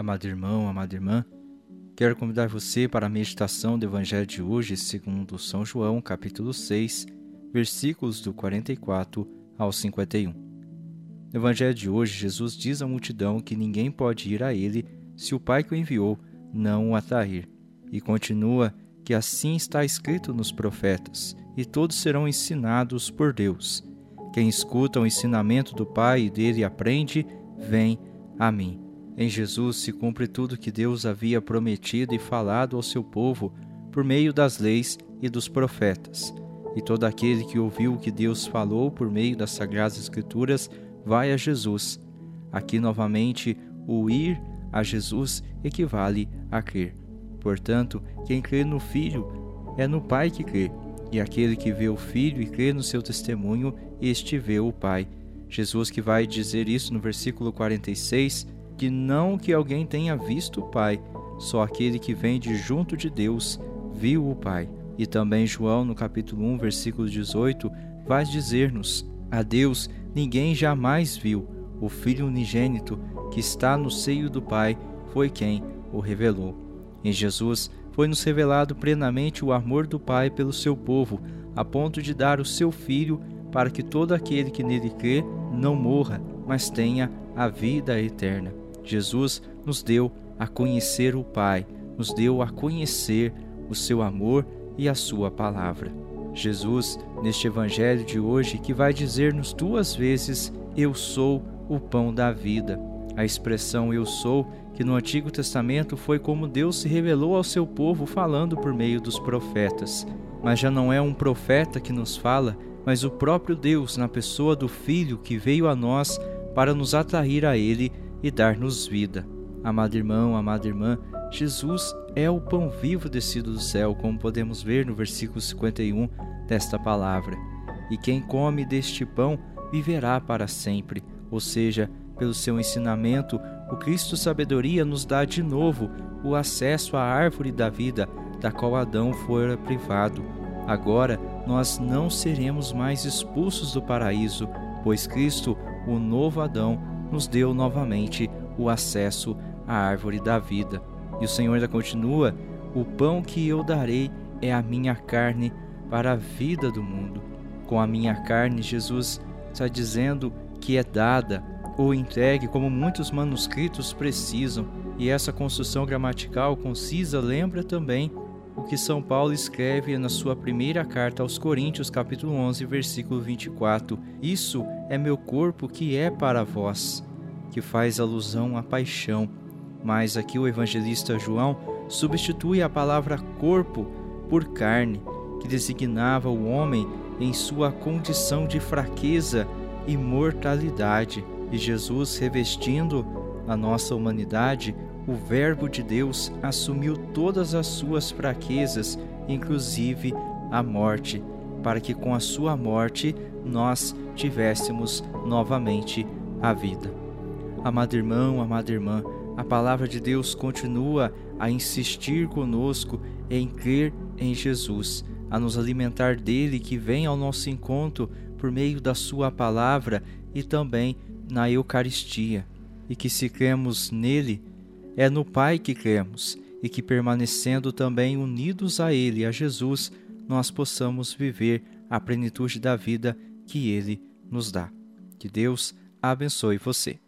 Amado irmão, amada irmã, quero convidar você para a meditação do Evangelho de hoje, segundo São João, capítulo 6, versículos do 44 ao 51. No Evangelho de hoje, Jesus diz à multidão que ninguém pode ir a ele se o Pai que o enviou não o atrair, e continua que assim está escrito nos profetas, e todos serão ensinados por Deus. Quem escuta o ensinamento do Pai e dele aprende, vem a mim. Em Jesus se cumpre tudo que Deus havia prometido e falado ao seu povo por meio das leis e dos profetas. E todo aquele que ouviu o que Deus falou por meio das Sagradas Escrituras vai a Jesus. Aqui novamente, o ir a Jesus equivale a crer. Portanto, quem crê no Filho é no Pai que crê, e aquele que vê o Filho e crê no seu testemunho, este vê o Pai. Jesus que vai dizer isso no versículo 46, que não que alguém tenha visto o Pai, só aquele que vem de junto de Deus viu o Pai. E também João, no capítulo 1, versículo 18, vai dizer-nos: A Deus ninguém jamais viu, o Filho unigênito que está no seio do Pai foi quem o revelou. Em Jesus foi-nos revelado plenamente o amor do Pai pelo seu povo, a ponto de dar o seu Filho para que todo aquele que nele crê não morra, mas tenha a vida eterna. Jesus nos deu a conhecer o Pai, nos deu a conhecer o seu amor e a sua palavra. Jesus, neste evangelho de hoje, que vai dizer-nos duas vezes: Eu sou o pão da vida. A expressão eu sou, que no Antigo Testamento foi como Deus se revelou ao seu povo falando por meio dos profetas. Mas já não é um profeta que nos fala, mas o próprio Deus na pessoa do Filho que veio a nós para nos atrair a Ele e dar-nos vida. Amado irmão, amada irmã, Jesus é o pão vivo descido do céu, como podemos ver no versículo 51 desta palavra. E quem come deste pão viverá para sempre. Ou seja, pelo seu ensinamento, o Cristo Sabedoria nos dá de novo o acesso à árvore da vida, da qual Adão fora privado. Agora nós não seremos mais expulsos do paraíso, pois Cristo, o novo Adão, nos deu novamente o acesso à árvore da vida. E o Senhor ainda continua: O pão que eu darei é a minha carne para a vida do mundo. Com a minha carne, Jesus está dizendo que é dada ou entregue como muitos manuscritos precisam, e essa construção gramatical concisa lembra também o que São Paulo escreve na sua primeira carta aos Coríntios, capítulo 11, versículo 24: Isso é meu corpo que é para vós, que faz alusão à paixão mas aqui o evangelista João substitui a palavra corpo por carne, que designava o homem em sua condição de fraqueza e mortalidade. E Jesus, revestindo a nossa humanidade, o Verbo de Deus assumiu todas as suas fraquezas, inclusive a morte, para que com a sua morte nós tivéssemos novamente a vida. Amado irmão, amada irmã, a palavra de Deus continua a insistir conosco em crer em Jesus, a nos alimentar dele que vem ao nosso encontro por meio da sua palavra e também na Eucaristia. E que se cremos nele, é no Pai que cremos, e que permanecendo também unidos a ele, a Jesus, nós possamos viver a plenitude da vida que ele nos dá. Que Deus abençoe você.